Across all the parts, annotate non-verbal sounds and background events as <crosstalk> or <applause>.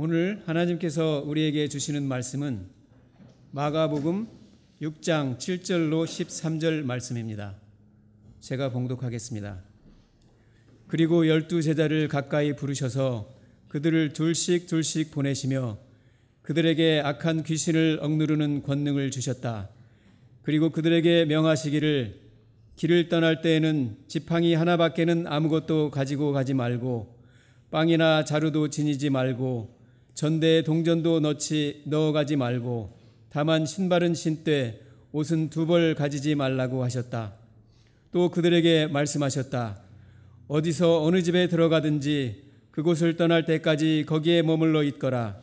오늘 하나님께서 우리에게 주시는 말씀은 마가복음 6장 7절로 13절 말씀입니다. 제가 봉독하겠습니다. 그리고 열두 제자를 가까이 부르셔서 그들을 둘씩 둘씩 보내시며 그들에게 악한 귀신을 억누르는 권능을 주셨다. 그리고 그들에게 명하시기를 길을 떠날 때에는 지팡이 하나밖에는 아무것도 가지고 가지 말고 빵이나 자루도 지니지 말고 전대에 동전도 넣지 넣어가지 말고 다만 신발은 신되 옷은 두 벌 가지지 말라고 하셨다. 또 그들에게 말씀하셨다. 어디서 어느 집에 들어가든지 그곳을 떠날 때까지 거기에 머물러 있거라.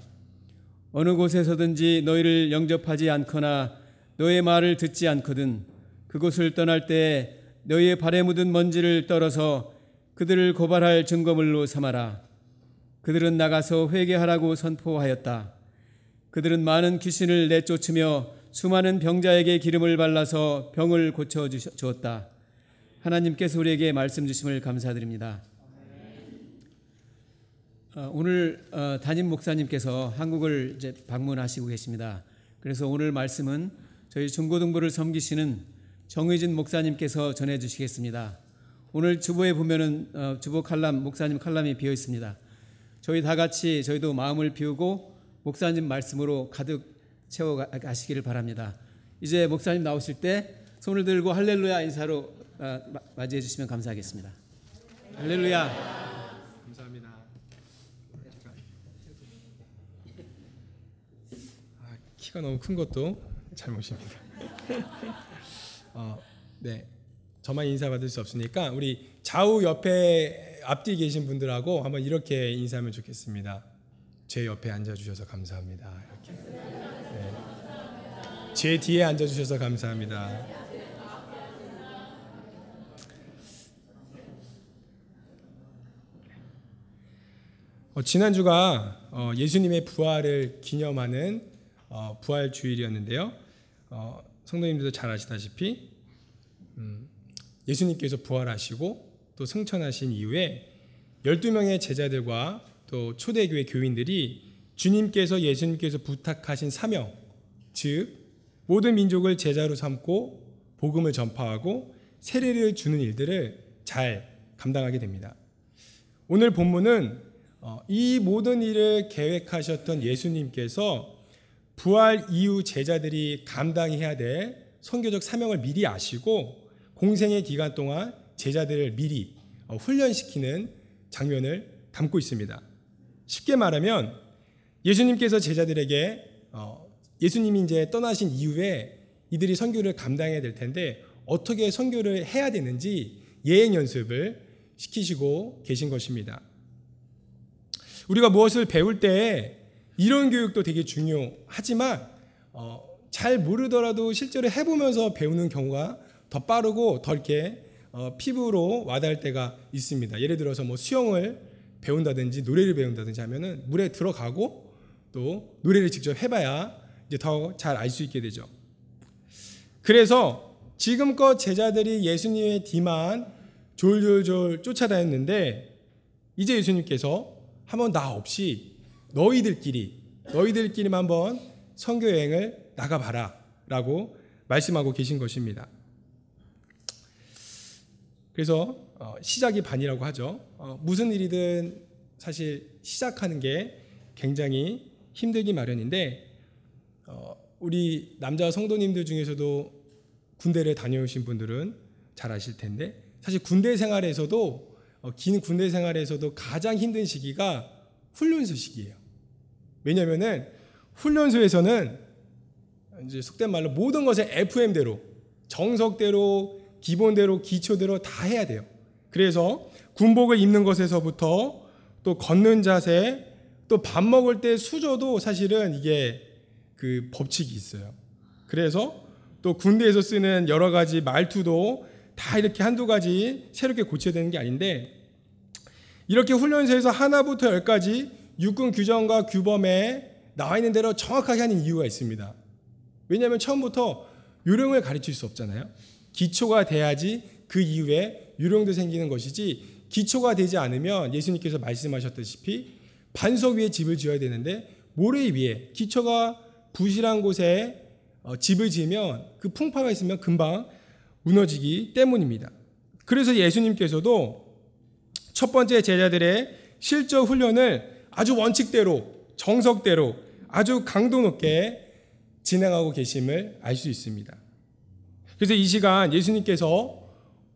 어느 곳에서든지 너희를 영접하지 않거나 너의 말을 듣지 않거든 그곳을 떠날 때 너희의 발에 묻은 먼지를 떨어서 그들을 고발할 증거물로 삼아라. 그들은 나가서 회개하라고 선포하였다. 그들은 많은 귀신을 내쫓으며 수많은 병자에게 기름을 발라서 병을 고쳐 주었다. 하나님께서 우리에게 말씀 주심을 감사드립니다. 어, 오늘 어, 담임 목사님께서 한국을 이제 방문하시고 계십니다. 그래서 오늘 말씀은 저희 중고등부를 섬기시는 정의진 목사님께서 전해 주시겠습니다. 오늘 주보에 보면은 어, 주보 칼럼 목사님 칼럼이 비어 있습니다. 저희 다 같이 저희도 마음을 비우고 목사님 말씀으로 가득 채워 가시기를 바랍니다. 이제 목사님 나오실 때 손을 들고 할렐루야 인사로 맞이해 주시면 감사하겠습니다. 할렐루야. 키가 너무 큰 것도 잘못입니다. <laughs> 어, 네, 저만 인사 받을 수 없으니까 우리 좌우 옆에 앞뒤 계신 분들하고 한번 이렇게 인사하면 좋겠습니다. 제 옆에 앉아주셔서 감사합니다. 이렇게. 네. 제 뒤에 앉아주셔서 감사합니다. 어, 지난주가 어, 예수님의 부활을 기념하는 어, 부활 주일이었는데요. 어, 성도님들도 잘 아시다시피 음, 예수님께서 부활하시고 또 승천하신 이후에 12명의 제자들과 또 초대교회 교인들이 주님께서 예수님께서 부탁하신 사명, 즉 모든 민족을 제자로 삼고 복음을 전파하고 세례를 주는 일들을 잘 감당하게 됩니다. 오늘 본문은 어, 이 모든 일을 계획하셨던 예수님께서 부활 이후 제자들이 감당해야 될 선교적 사명을 미리 아시고 공생의 기간 동안 제자들을 미리 어, 훈련시키는 장면을 담고 있습니다. 쉽게 말하면 예수님께서 제자들에게 어, 예수님이 이제 떠나신 이후에 이들이 선교를 감당해야 될 텐데 어떻게 선교를 해야 되는지 예행 연습을 시키시고 계신 것입니다. 우리가 무엇을 배울 때 이런 교육도 되게 중요하지만 어, 잘 모르더라도 실제로 해보면서 배우는 경우가 더 빠르고 더 이렇게 어, 피부로 와닿을 때가 있습니다. 예를 들어서 뭐 수영을 배운다든지 노래를 배운다든지 하면은 물에 들어가고 또 노래를 직접 해봐야 이제 더 잘 알 수 있게 되죠. 그래서 지금껏 제자들이 예수님의 뒤만 졸졸졸 쫓아다녔는데 이제 예수님께서 한번 나 없이 너희들끼리 너희들끼리만 한번 선교 여행을 나가봐라라고 말씀하고 계신 것입니다. 그래서 어, 시작이 반이라고 하죠. 어, 무슨 일이든 사실 시작하는 게 굉장히 힘들기 마련인데 어, 우리 남자 성도님들 중에서도 군대를 다녀오신 분들은 잘 아실 텐데 사실 군대 생활에서도 긴 군대 생활에서도 가장 힘든 시기가 훈련소 시기예요. 왜냐면은 훈련소에서는 이제 속된 말로 모든 것을 FM대로 정석대로 기본대로 기초대로 다 해야 돼요. 그래서 군복을 입는 것에서부터 또 걷는 자세 또 밥 먹을 때 수저도 사실은 이게 그 법칙이 있어요. 그래서 또 군대에서 쓰는 여러 가지 말투도 다 이렇게 한두 가지 새롭게 고쳐야 되는 게 아닌데 이렇게 훈련소에서 하나부터 열까지 육군 규정과 규범에 나와 있는 대로 정확하게 하는 이유가 있습니다. 왜냐하면 처음부터 요령을 가르칠 수 없잖아요. 기초가 돼야지 그 이후에 요령도 생기는 것이지 기초가 되지 않으면 예수님께서 말씀하셨다시피 반석 위에 집을 지어야 되는데 모래 위에 기초가 부실한 곳에 어, 집을 지으면 그 풍파가 있으면 금방 무너지기 때문입니다. 그래서 예수님께서도 첫 번째 제자들의 실적 훈련을 아주 원칙대로 정석대로 아주 강도 높게 진행하고 계심을 알 수 있습니다. 그래서 이 시간 예수님께서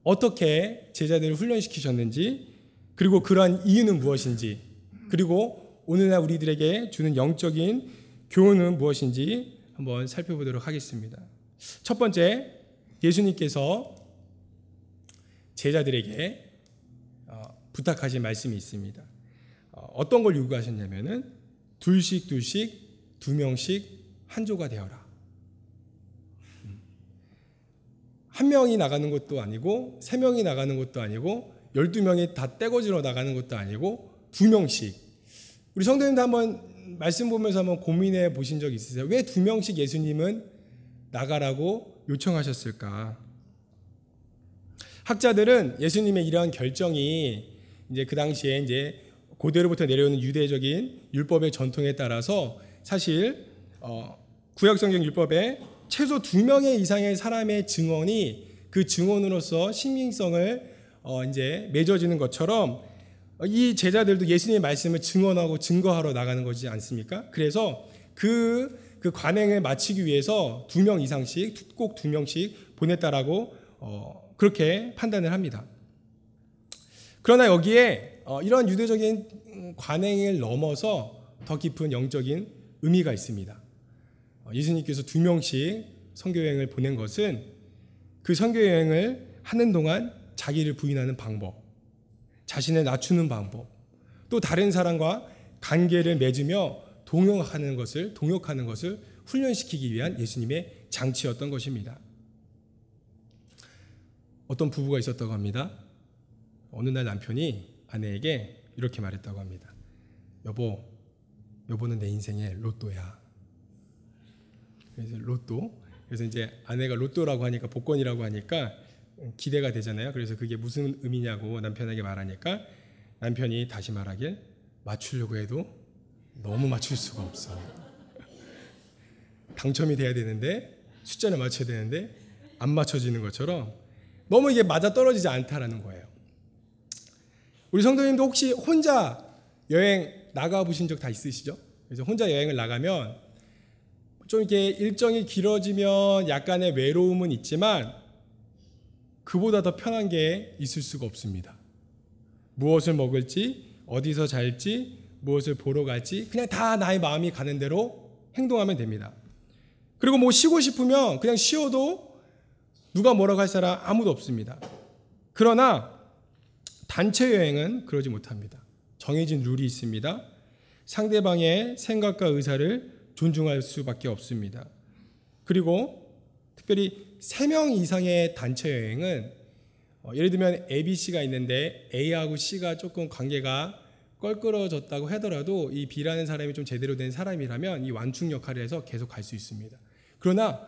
어떻게 제자들을 훈련시키셨는지 그리고 그러한 이유는 무엇인지 그리고 오늘날 우리들에게 주는 영적인 교훈은 무엇인지 한번 살펴보도록 하겠습니다. 첫 번째 예수님께서 제자들에게 어, 부탁하신 말씀이 있습니다. 어, 어떤 걸 요구하셨냐면은 둘씩 둘씩 두 명씩 한 조가 되어라. 한 명이 나가는 것도 아니고 세 명이 나가는 것도 아니고 열두 명이 다 떼거지로 나가는 것도 아니고 두 명씩 우리 성도님도 한번 말씀 보면서 한번 고민해 보신 적 있으세요? 왜 두 명씩 예수님은 나가라고 요청하셨을까? 학자들은 예수님의 이러한 결정이 이제 그 당시에 이제 고대로부터 내려오는 유대적인 율법의 전통에 따라서 사실 어, 구약성경 율법에 최소 두 명의 이상의 사람의 증언이 그 증언으로서 신빙성을 어, 이제 맺어지는 것처럼 이 제자들도 예수님의 말씀을 증언하고 증거하러 나가는 거지 않습니까? 그래서 그, 그 관행을 마치기 위해서 두 명 이상씩 꼭 두 명씩 보냈다라고 어, 그렇게 판단을 합니다. 그러나 여기에 어, 이런 유대적인 관행을 넘어서 더 깊은 영적인 의미가 있습니다. 어, 예수님께서 두 명씩 선교 여행을 보낸 것은 그 선교 여행을 하는 동안 자기를 부인하는 방법, 자신을 낮추는 방법, 또 다른 사람과 관계를 맺으며 동역하는 것을 동역하는 것을 훈련시키기 위한 예수님의 장치였던 것입니다. 어떤 부부가 있었다고 합니다. 어느 날 남편이 아내에게 이렇게 말했다고 합니다. 여보, 여보는 내 인생의 로또야. 그래서 로또. 그래서 이제 아내가 로또라고 하니까 복권이라고 하니까 기대가 되잖아요. 그래서 그게 무슨 의미냐고 남편에게 말하니까 남편이 다시 말하길 맞추려고 해도 너무 맞출 수가 없어. 당첨이 돼야 되는데 숫자를 맞춰야 되는데 안 맞춰지는 것처럼 너무 이게 맞아 떨어지지 않다라는 거예요. 우리 성도님도 혹시 혼자 여행 나가 보신 적 다 있으시죠? 그래서 혼자 여행을 나가면 좀 이렇게 일정이 길어지면 약간의 외로움은 있지만 그보다 더 편한 게 있을 수가 없습니다. 무엇을 먹을지, 어디서 잘지, 무엇을 보러 갈지, 그냥 다 나의 마음이 가는 대로 행동하면 됩니다. 그리고 뭐 쉬고 싶으면 그냥 쉬어도 누가 뭐라고 할 사람 아무도 없습니다. 그러나 단체 여행은 그러지 못합니다. 정해진 룰이 있습니다. 상대방의 생각과 의사를 존중할 수밖에 없습니다. 그리고 특별히 3명 이상의 단체 여행은 어, 예를 들면 A, B, C가 있는데 A하고 C가 조금 관계가 껄끄러졌다고 하더라도 이 B라는 사람이 좀 제대로 된 사람이라면 이 완충 역할을 해서 계속 갈 수 있습니다. 그러나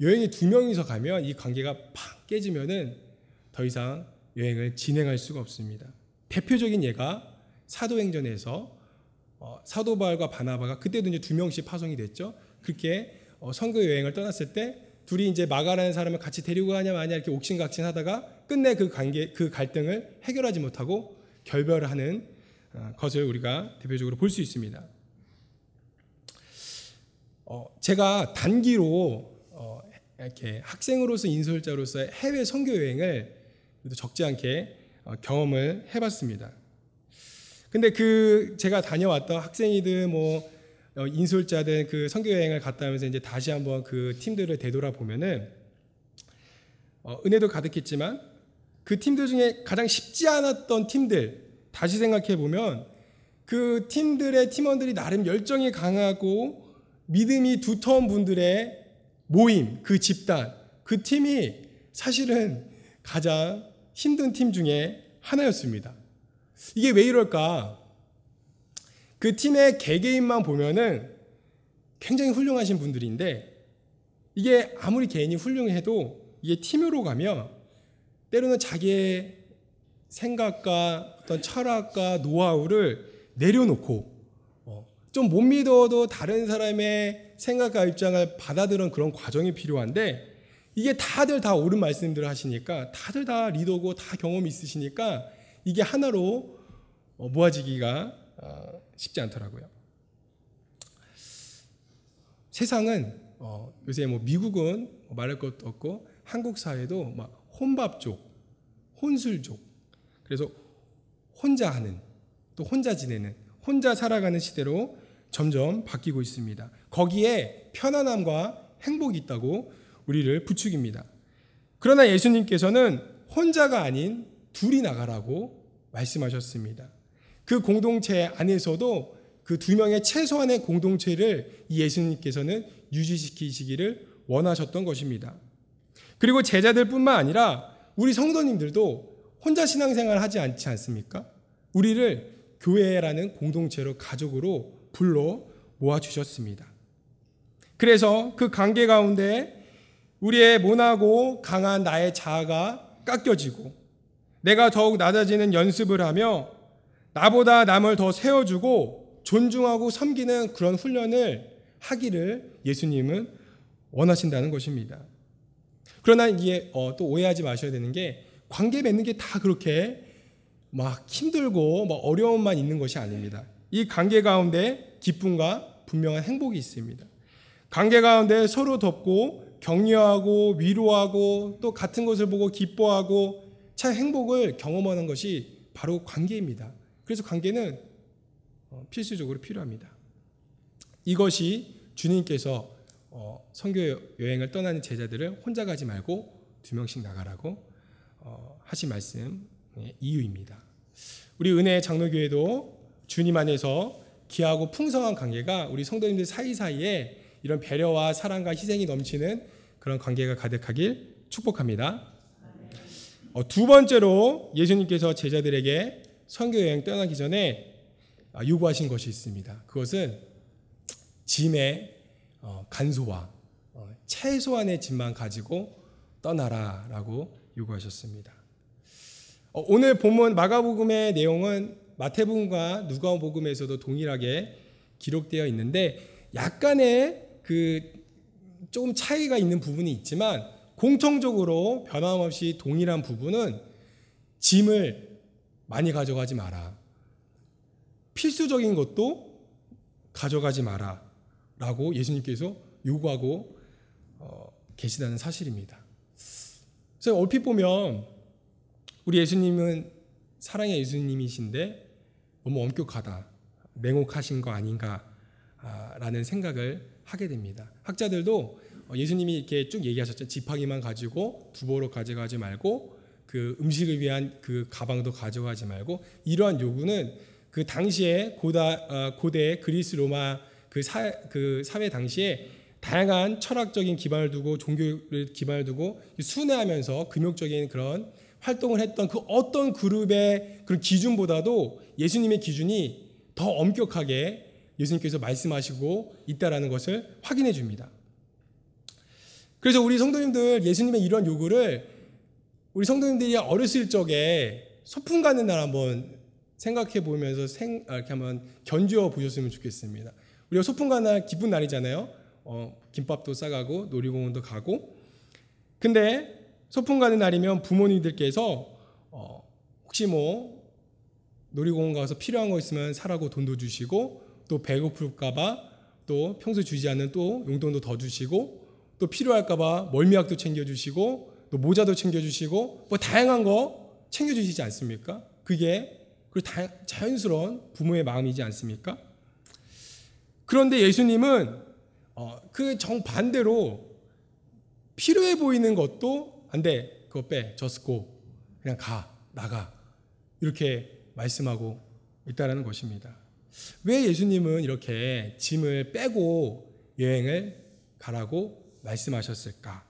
여행이 두 명이서 가면 이 관계가 팍 깨지면은 더 이상 여행을 진행할 수가 없습니다. 대표적인 예가 사도행전에서 어, 사도 바울과 바나바가 그때도 이제 두 명씩 파송이 됐죠. 그렇게 어, 선교 여행을 떠났을 때 둘이 이제 마가라는 사람을 같이 데리고 가냐 마냐 이렇게 옥신각신하다가 끝내 그 관계 그 갈등을 해결하지 못하고 결별하는 어, 것을 우리가 대표적으로 볼 수 있습니다. 어, 제가 단기로 어, 이렇게 학생으로서 인솔자로서 해외 선교 여행을 적지 않게 어, 경험을 해봤습니다. 근데 그 제가 다녀왔던 학생이든 뭐 어, 인솔자든 그 선교 여행을 갔다 오면서 이제 다시 한번 그 팀들을 되돌아 보면은 어, 은혜도 가득했지만 그 팀들 중에 가장 쉽지 않았던 팀들 다시 생각해 보면 그 팀들의 팀원들이 나름 열정이 강하고 믿음이 두터운 분들의 모임, 그 집단, 그 팀이 사실은 가장 힘든 팀 중에 하나였습니다. 이게 왜 이럴까? 그 팀의 개개인만 보면은 굉장히 훌륭하신 분들인데 이게 아무리 개인이 훌륭해도 이게 팀으로 가면 때로는 자기의 생각과 어떤 철학과 노하우를 내려놓고 좀 못 믿어도 다른 사람의 생각과 입장을 받아들은 그런 과정이 필요한데 이게 다들 다 옳은 말씀들을 하시니까 다들 다 리더고 다 경험이 있으시니까 이게 하나로 어, 모아지기가 어, 쉽지 않더라고요. 세상은 어, 요새 뭐 미국은 뭐 말할 것도 없고 한국 사회도 막 혼밥족, 혼술족, 그래서 혼자 하는 또 혼자 지내는 혼자 살아가는 시대로 점점 바뀌고 있습니다. 거기에 편안함과 행복이 있다고 우리를 부추깁니다. 그러나 예수님께서는 혼자가 아닌 둘이 나가라고 말씀하셨습니다. 그 공동체 안에서도 그 두 명의 최소한의 공동체를 이 예수님께서는 유지시키시기를 원하셨던 것입니다. 그리고 제자들뿐만 아니라 우리 성도님들도 혼자 신앙생활 하지 않지 않습니까? 우리를 교회라는 공동체로 가족으로 불러 모아 주셨습니다. 그래서 그 관계 가운데 우리의 모나고 강한 나의 자아가 깎여지고 내가 더욱 낮아지는 연습을 하며 나보다 남을 더 세워주고 존중하고 섬기는 그런 훈련을 하기를 예수님은 원하신다는 것입니다. 그러나 이게 어, 또 오해하지 마셔야 되는 게 관계 맺는 게 다 그렇게 막 힘들고 막 어려움만 있는 것이 아닙니다. 이 관계 가운데 기쁨과 분명한 행복이 있습니다. 관계 가운데 서로 돕고 격려하고 위로하고 또 같은 것을 보고 기뻐하고 참 행복을 경험하는 것이 바로 관계입니다. 그래서 관계는 어, 필수적으로 필요합니다. 이것이 주님께서 어, 선교 여행을 떠나는 제자들을 혼자 가지 말고 두 명씩 나가라고 어, 하신 말씀 이유입니다. 우리 은혜 장로교회도 주님 안에서 귀하고 풍성한 관계가 우리 성도님들 사이사이에 이런 배려와 사랑과 희생이 넘치는 그런 관계가 가득하길 축복합니다. 어, 두 번째로 예수님께서 제자들에게 선교 여행 떠나기 전에 아, 요구하신 것이 있습니다. 그것은 짐의 어, 간소화, 어, 최소한의 짐만 가지고 떠나라라고 요구하셨습니다. 어, 오늘 본문 마가복음의 내용은 마태복음과 누가복음에서도 동일하게 기록되어 있는데 약간의 그 조금 차이가 있는 부분이 있지만 공통적으로 변함없이 동일한 부분은 짐을 많이 가져가지 마라. 필수적인 것도 가져가지 마라. 라고 예수님께서 요구하고 어, 계시다는 사실입니다. 그래서 얼핏 보면 우리 예수님은 사랑의 예수님이신데 너무 엄격하다, 냉혹하신 거 아닌가라는 생각을 하게 됩니다. 학자들도 어, 예수님이 이렇게 쭉 얘기하셨죠. 지팡이만 가지고 두보로 가져가지 말고 그 음식을 위한 그 가방도 가져가지 말고 이러한 요구는 그 당시에 고다 어, 고대 그리스 로마 그, 사, 그 사회 당시에 다양한 철학적인 기반을 두고 종교를 기반을 두고 순회하면서 금욕적인 그런 활동을 했던 그 어떤 그룹의 그런 기준보다도 예수님의 기준이 더 엄격하게 예수님께서 말씀하시고 있다라는 것을 확인해 줍니다. 그래서 우리 성도님들 예수님의 이런 요구를 우리 성도님들이 어렸을 적에 소풍 가는 날 한번 생각해 보면서 생, 아, 이렇게 한번 견주어 보셨으면 좋겠습니다. 우리가 소풍 가는 날 기쁜 날이잖아요. 어, 김밥도 싸가고 놀이공원도 가고. 근데 소풍 가는 날이면 부모님들께서 어, 혹시 뭐 놀이공원 가서 필요한 거 있으면 사라고 돈도 주시고 또 배고플까봐 또 평소 주지 않는 또 용돈도 더 주시고 또 필요할까봐 멀미약도 챙겨주시고 또 모자도 챙겨주시고 뭐 다양한 거 챙겨주시지 않습니까? 그게 그 자연스러운 부모의 마음이지 않습니까? 그런데 예수님은 어, 그 정반대로 필요해 보이는 것도 안 돼. 그거 빼. 저스고. 그냥 가. 나가. 이렇게 말씀하고 있다라는 것입니다. 왜 예수님은 이렇게 짐을 빼고 여행을 가라고 말씀하셨을까?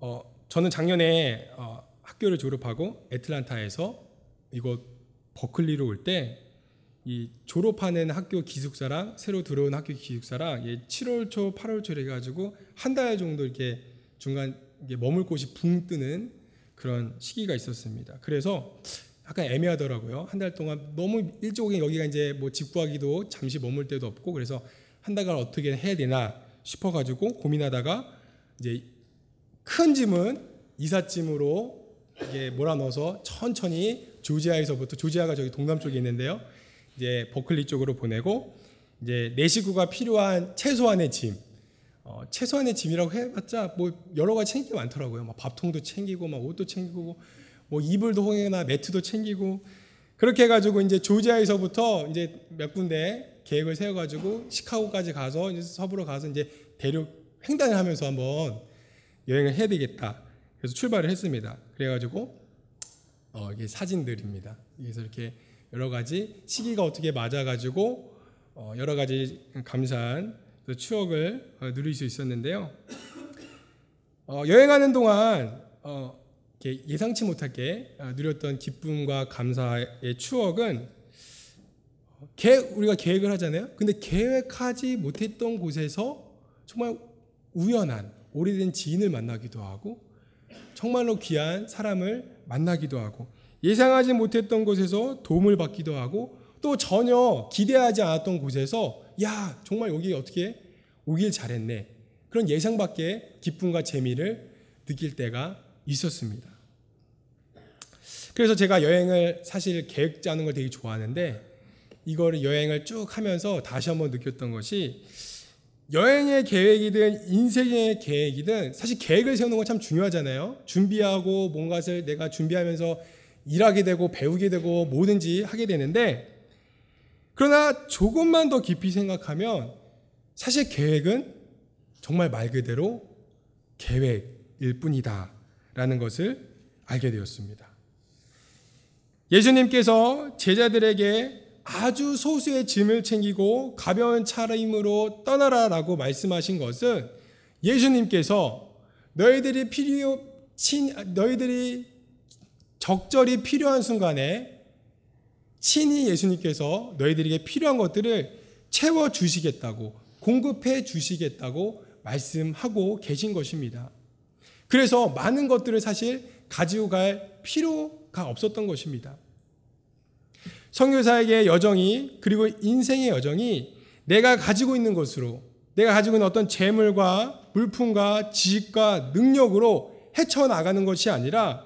어, 저는 작년에 어, 학교를 졸업하고 애틀란타에서 이곳 버클리로 올 때 이 졸업하는 학교 기숙사랑 새로 들어온 학교 기숙사랑 7월 초, 8월 초래 가지고 한 달 정도 이렇게 중간 머물 곳이 붕 뜨는 그런 시기가 있었습니다. 그래서 약간 애매하더라고요. 한 달 동안 너무 오긴 여기가 이제 뭐 집 구하기도 잠시 머물 데도 없고 그래서 한 달간 어떻게 해야 되나 싶어가지고 고민하다가 이제 큰 짐은 이삿짐으로 이게 몰아넣어서 천천히 조지아에서부터 조지아가 저기 동남 쪽에 있는데요. 이제 버클리 쪽으로 보내고 이제 내 식구가 필요한 최소한의 짐, 어, 최소한의 짐이라고 해봤자 뭐 여러 가지 챙길 게 많더라고요. 막 밥통도 챙기고, 막 옷도 챙기고, 뭐 이불도 홍해나 매트도 챙기고 그렇게 해가지고 이제 조지아에서부터 이제 몇 군데 계획을 세워가지고 시카고까지 가서 이제 서부로 가서 이제 대륙 횡단을 하면서 한번 여행을 해야 되겠다. 그래서 출발을 했습니다. 그래가지고 어, 이게 사진들입니다. 그래서 이렇게 여러 가지 시기가 어떻게 맞아가지고 어, 여러 가지 감사한 그 추억을 어, 누릴 수 있었는데요. 어, 여행하는 동안 어, 예상치 못하게 어, 누렸던 기쁨과 감사의 추억은 어, 계획, 우리가 계획을 하잖아요. 근데 계획하지 못했던 곳에서 정말 우연한 오래된 지인을 만나기도 하고 정말로 귀한 사람을 만나기도 하고 예상하지 못했던 곳에서 도움을 받기도 하고 또 전혀 기대하지 않았던 곳에서 야 정말 여기 어떻게 오길 잘했네 그런 예상 밖의 기쁨과 재미를 느낄 때가 있었습니다. 그래서 제가 여행을 사실 계획 짜는 걸 되게 좋아하는데 이거를 여행을 쭉 하면서 다시 한번 느꼈던 것이 여행의 계획이든 인생의 계획이든 사실 계획을 세우는 건 참 중요하잖아요. 준비하고 뭔가를 내가 준비하면서 일하게 되고 배우게 되고 뭐든지 하게 되는데 그러나 조금만 더 깊이 생각하면 사실 계획은 정말 말 그대로 계획일 뿐이다 라는 것을 알게 되었습니다. 예수님께서 제자들에게 아주 소수의 짐을 챙기고 가벼운 차림으로 떠나라라고 말씀하신 것은 예수님께서 너희들이 필요 친 너희들이 적절히 필요한 순간에 친히 예수님께서 너희들에게 필요한 것들을 채워 주시겠다고 공급해 주시겠다고 말씀하고 계신 것입니다. 그래서 많은 것들을 사실 가지고 갈 필요가 없었던 것입니다. 선교사에게 여정이 그리고 인생의 여정이 내가 가지고 있는 것으로 내가 가지고 있는 어떤 재물과 물품과 지식과 능력으로 헤쳐나가는 것이 아니라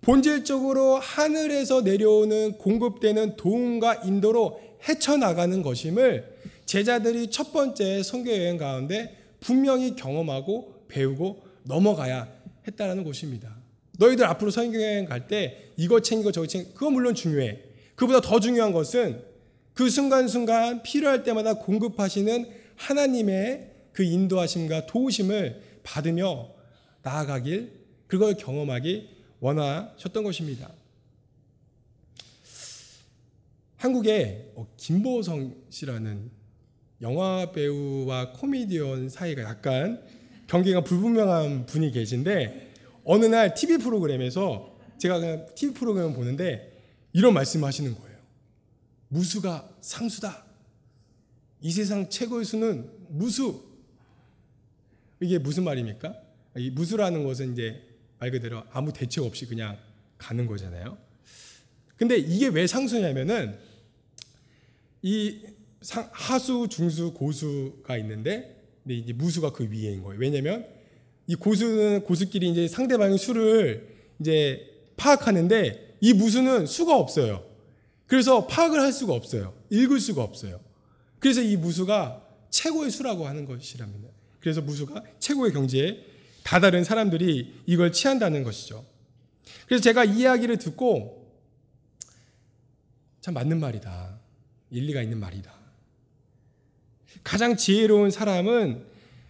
본질적으로 하늘에서 내려오는 공급되는 도움과 인도로 헤쳐나가는 것임을 제자들이 첫 번째 선교 여행 가운데 분명히 경험하고 배우고 넘어가야 했다라는 것입니다. 너희들 앞으로 선교 여행 갈 때 이거 챙기고 저거 챙기고 그거 물론 중요해. 그보다 더 중요한 것은 그 순간순간 필요할 때마다 공급하시는 하나님의 그 인도하심과 도우심을 받으며 나아가길 그걸 경험하기 원하셨던 것입니다. 한국에 어, 김보성 씨라는 영화 배우와 코미디언 사이가 약간 경계가 불분명한 분이 계신데 어느 날 TV 프로그램에서 제가 그냥 TV 프로그램을 보는데 이런 말씀을 하시는 거예요. 무수가 상수다. 이 세상 최고의 수는 무수. 이게 무슨 말입니까? 이 무수라는 것은 이제 말 그대로 아무 대책 없이 그냥 가는 거잖아요. 근데 이게 왜 상수냐면은 이 하수, 중수, 고수가 있는데 근데 이제 무수가 그 위에인 거예요. 왜냐면 이 고수는 고수끼리 이제 상대방의 수를 이제 파악하는데 이 무수는 수가 없어요. 그래서 파악을 할 수가 없어요. 읽을 수가 없어요. 그래서 이 무수가 최고의 수라고 하는 것이랍니다. 그래서 무수가 최고의 경지에 다다른 사람들이 이걸 취한다는 것이죠. 그래서 제가 이 이야기를 듣고 참 맞는 말이다. 일리가 있는 말이다. 가장 지혜로운 사람은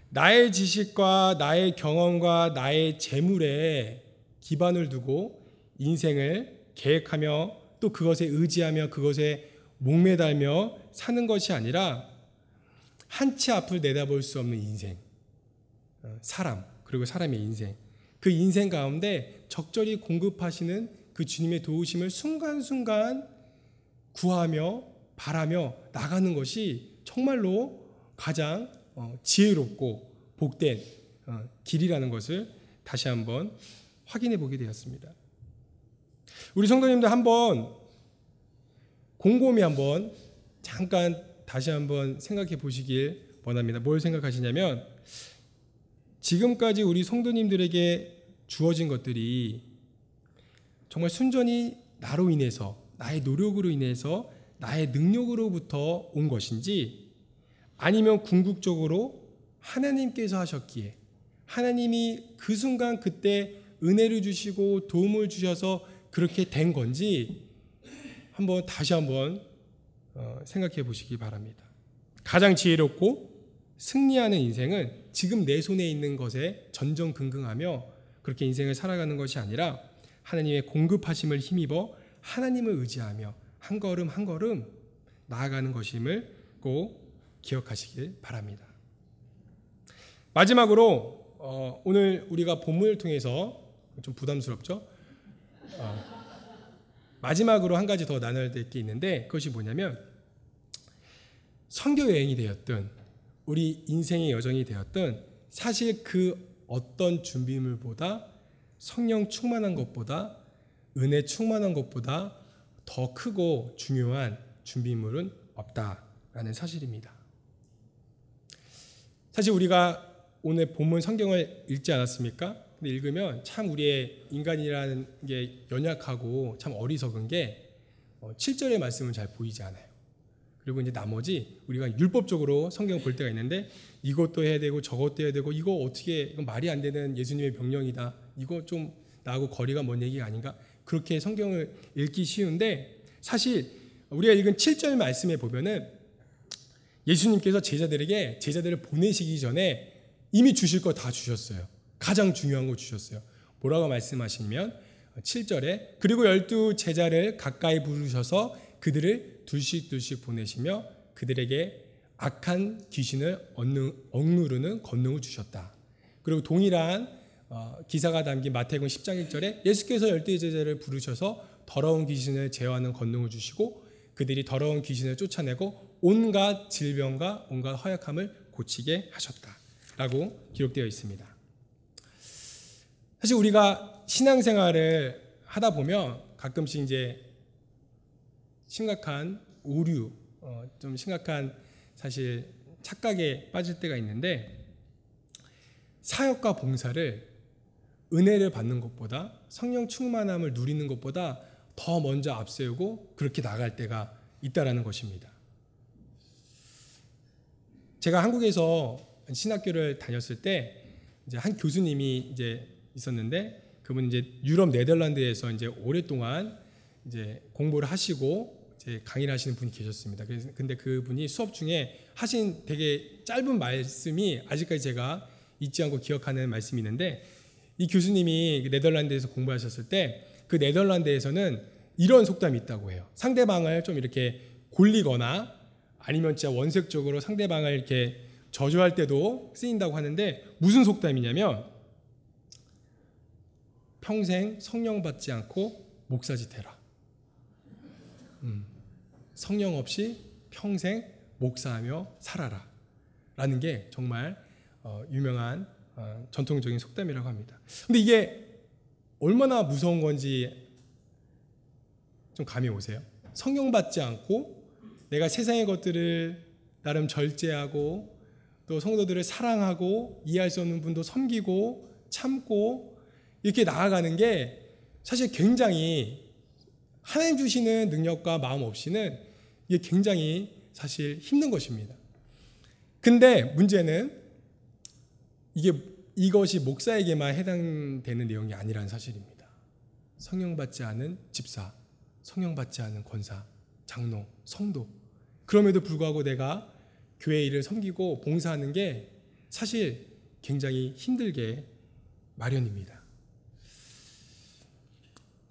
나의 지식과 나의 경험과 나의 재물에 기반을 두고 인생을 계획하며 또 그것에 의지하며 그것에 목매달며 사는 것이 아니라 한치 앞을 내다볼 수 없는 인생, 어, 사람, 그리고 사람의 인생, 그 인생 가운데 적절히 공급하시는 그 주님의 도우심을 순간순간 구하며 바라며 나가는 것이 정말로 가장 어, 지혜롭고 복된 어, 길이라는 것을 다시 한번 확인해 보게 되었습니다. 우리 성도님들 한번 곰곰이 한번 잠깐 다시 한번 생각해 보시길 원합니다. 뭘 생각하시냐면 지금까지 우리 성도님들에게 주어진 것들이 정말 순전히 나로 인해서 나의 노력으로 인해서 나의 능력으로부터 온 것인지 아니면 궁극적으로 하나님께서 하셨기에 하나님이 그 순간 그때 은혜를 주시고 도움을 주셔서 그렇게 된 건지 한번 다시 한번 어, 생각해 보시기 바랍니다. 가장 지혜롭고 승리하는 인생은 지금 내 손에 있는 것에 전전긍긍하며 그렇게 인생을 살아가는 것이 아니라 하나님의 공급하심을 힘입어 하나님을 의지하며 한 걸음 한 걸음 나아가는 것임을 꼭 기억하시길 바랍니다. 마지막으로 어, 오늘 우리가 본문을 통해서 좀 부담스럽죠? 어, 마지막으로 한 가지 더될게 있는데 그것이 뭐냐면 선교 여행이 되었든 우리 인생의 여정이 되었든 사실 그 어떤 준비물보다 성령 충만한 것보다 은혜 충만한 것보다 더 크고 중요한 준비물은 없다라는 사실입니다. 사실 우리가 오늘 본문 성경을 읽지 않았습니까? 근데 읽으면 참 우리의 인간이라는 게 연약하고 참 어리석은 게 7절의 말씀은 잘 보이지 않아요. 그리고 이제 나머지 우리가 율법적으로 성경 볼 때가 있는데 이것도 해야 되고 저것도 해야 되고 이거 어떻게 이건 말이 안 되는 예수님의 병령이다. 이거 좀 나하고 거리가 먼 얘기가 아닌가? 그렇게 성경을 읽기 쉬운데 사실 우리가 읽은 7절 말씀에 보면은 예수님께서 제자들에게 제자들을 보내시기 전에 이미 주실 거 다 주셨어요. 가장 중요한 거 주셨어요. 뭐라고 말씀하시면 7절에 그리고 열두 제자를 가까이 부르셔서 그들을 둘씩 둘씩 보내시며 그들에게 악한 귀신을 억누르는 권능을 주셨다. 그리고 동일한 어, 기사가 담긴 마태복음 10장 1절에 예수께서 열두 제자를 부르셔서 더러운 귀신을 제어하는 권능을 주시고 그들이 더러운 귀신을 쫓아내고 온갖 질병과 온갖 허약함을 고치게 하셨다라고 기록되어 있습니다. 사실 우리가 신앙생활을 하다 보면 가끔씩 이제 심각한 오류, 어, 좀 심각한 사실 착각에 빠질 때가 있는데 사역과 봉사를 은혜를 받는 것보다 성령 충만함을 누리는 것보다 더 먼저 앞세우고 그렇게 나갈 때가 있다라는 것입니다. 제가 한국에서 신학교를 다녔을 때 이제 한 교수님이 이제 있었는데 그분 이제 유럽 네덜란드에서 이제 오랫동안 이제 공부를 하시고 이제 강의를 하시는 분이 계셨습니다. 그래서 근데 그분이 수업 중에 하신 되게 짧은 말씀이 아직까지 제가 잊지 않고 기억하는 말씀이 있는데 이 교수님이 네덜란드에서 공부하셨을 때 그 네덜란드에서는 이런 속담이 있다고 해요. 상대방을 좀 이렇게 골리거나 아니면 진짜 원색적으로 상대방을 이렇게 저주할 때도 쓰인다고 하는데 무슨 속담이냐면 평생 성령 받지 않고 목사짓 해라. 음, 성령 없이 평생 목사하며 살아라. 라는 게 정말 어, 유명한 어, 전통적인 속담이라고 합니다. 근데 이게 얼마나 무서운 건지 좀 감이 오세요? 성령 받지 않고 내가 세상의 것들을 나름 절제하고 또 성도들을 사랑하고 이해할 수 없는 분도 섬기고 참고 이렇게 나아가는 게 사실 굉장히 하나님 주시는 능력과 마음 없이는 이게 굉장히 사실 힘든 것입니다. 근데 문제는 이게 이것이 목사에게만 해당되는 내용이 아니라는 사실입니다. 성령 받지 않은 집사, 성령 받지 않은 권사, 장로, 성도. 그럼에도 불구하고 내가 교회 일을 섬기고 봉사하는 게 사실 굉장히 힘들게 마련입니다.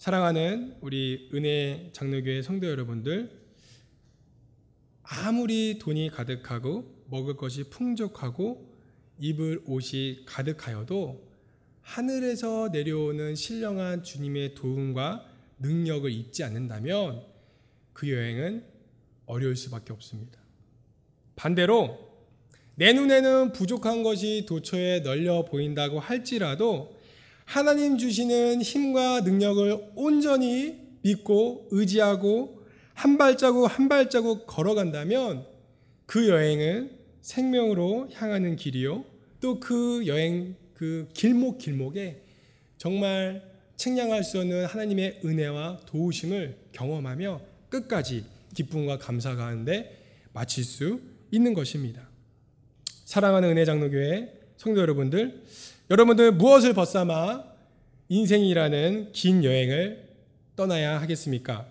사랑하는 우리 은혜 장로교회 성도 여러분들, 아무리 돈이 가득하고 먹을 것이 풍족하고 입을 옷이 가득하여도 하늘에서 내려오는 신령한 주님의 도움과 능력을 잊지 않는다면 그 여행은 어려울 수밖에 없습니다. 반대로 내 눈에는 부족한 것이 도처에 널려 보인다고 할지라도 하나님 주시는 힘과 능력을 온전히 믿고 의지하고 한 발자국 한 발자국 걸어간다면 그 여행은 생명으로 향하는 길이요. 또 그 여행 그 길목 길목에 정말 측량할 수 없는 하나님의 은혜와 도우심을 경험하며 끝까지 기쁨과 감사 가운데 마칠 수 있는 것입니다. 사랑하는 은혜 장로교회 성도 여러분들, 여러분들 무엇을 벗삼아 인생이라는 긴 여행을 떠나야 하겠습니까?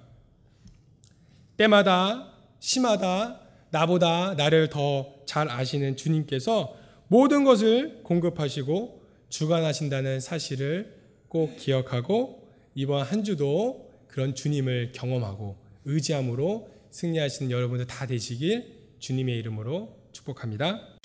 때마다 심하다 나보다 나를 더 잘 아시는 주님께서 모든 것을 공급하시고 주관하신다는 사실을 꼭 기억하고 이번 한 주도 그런 주님을 경험하고 의지함으로 승리하시는 여러분들 다 되시길 주님의 이름으로 축복합니다.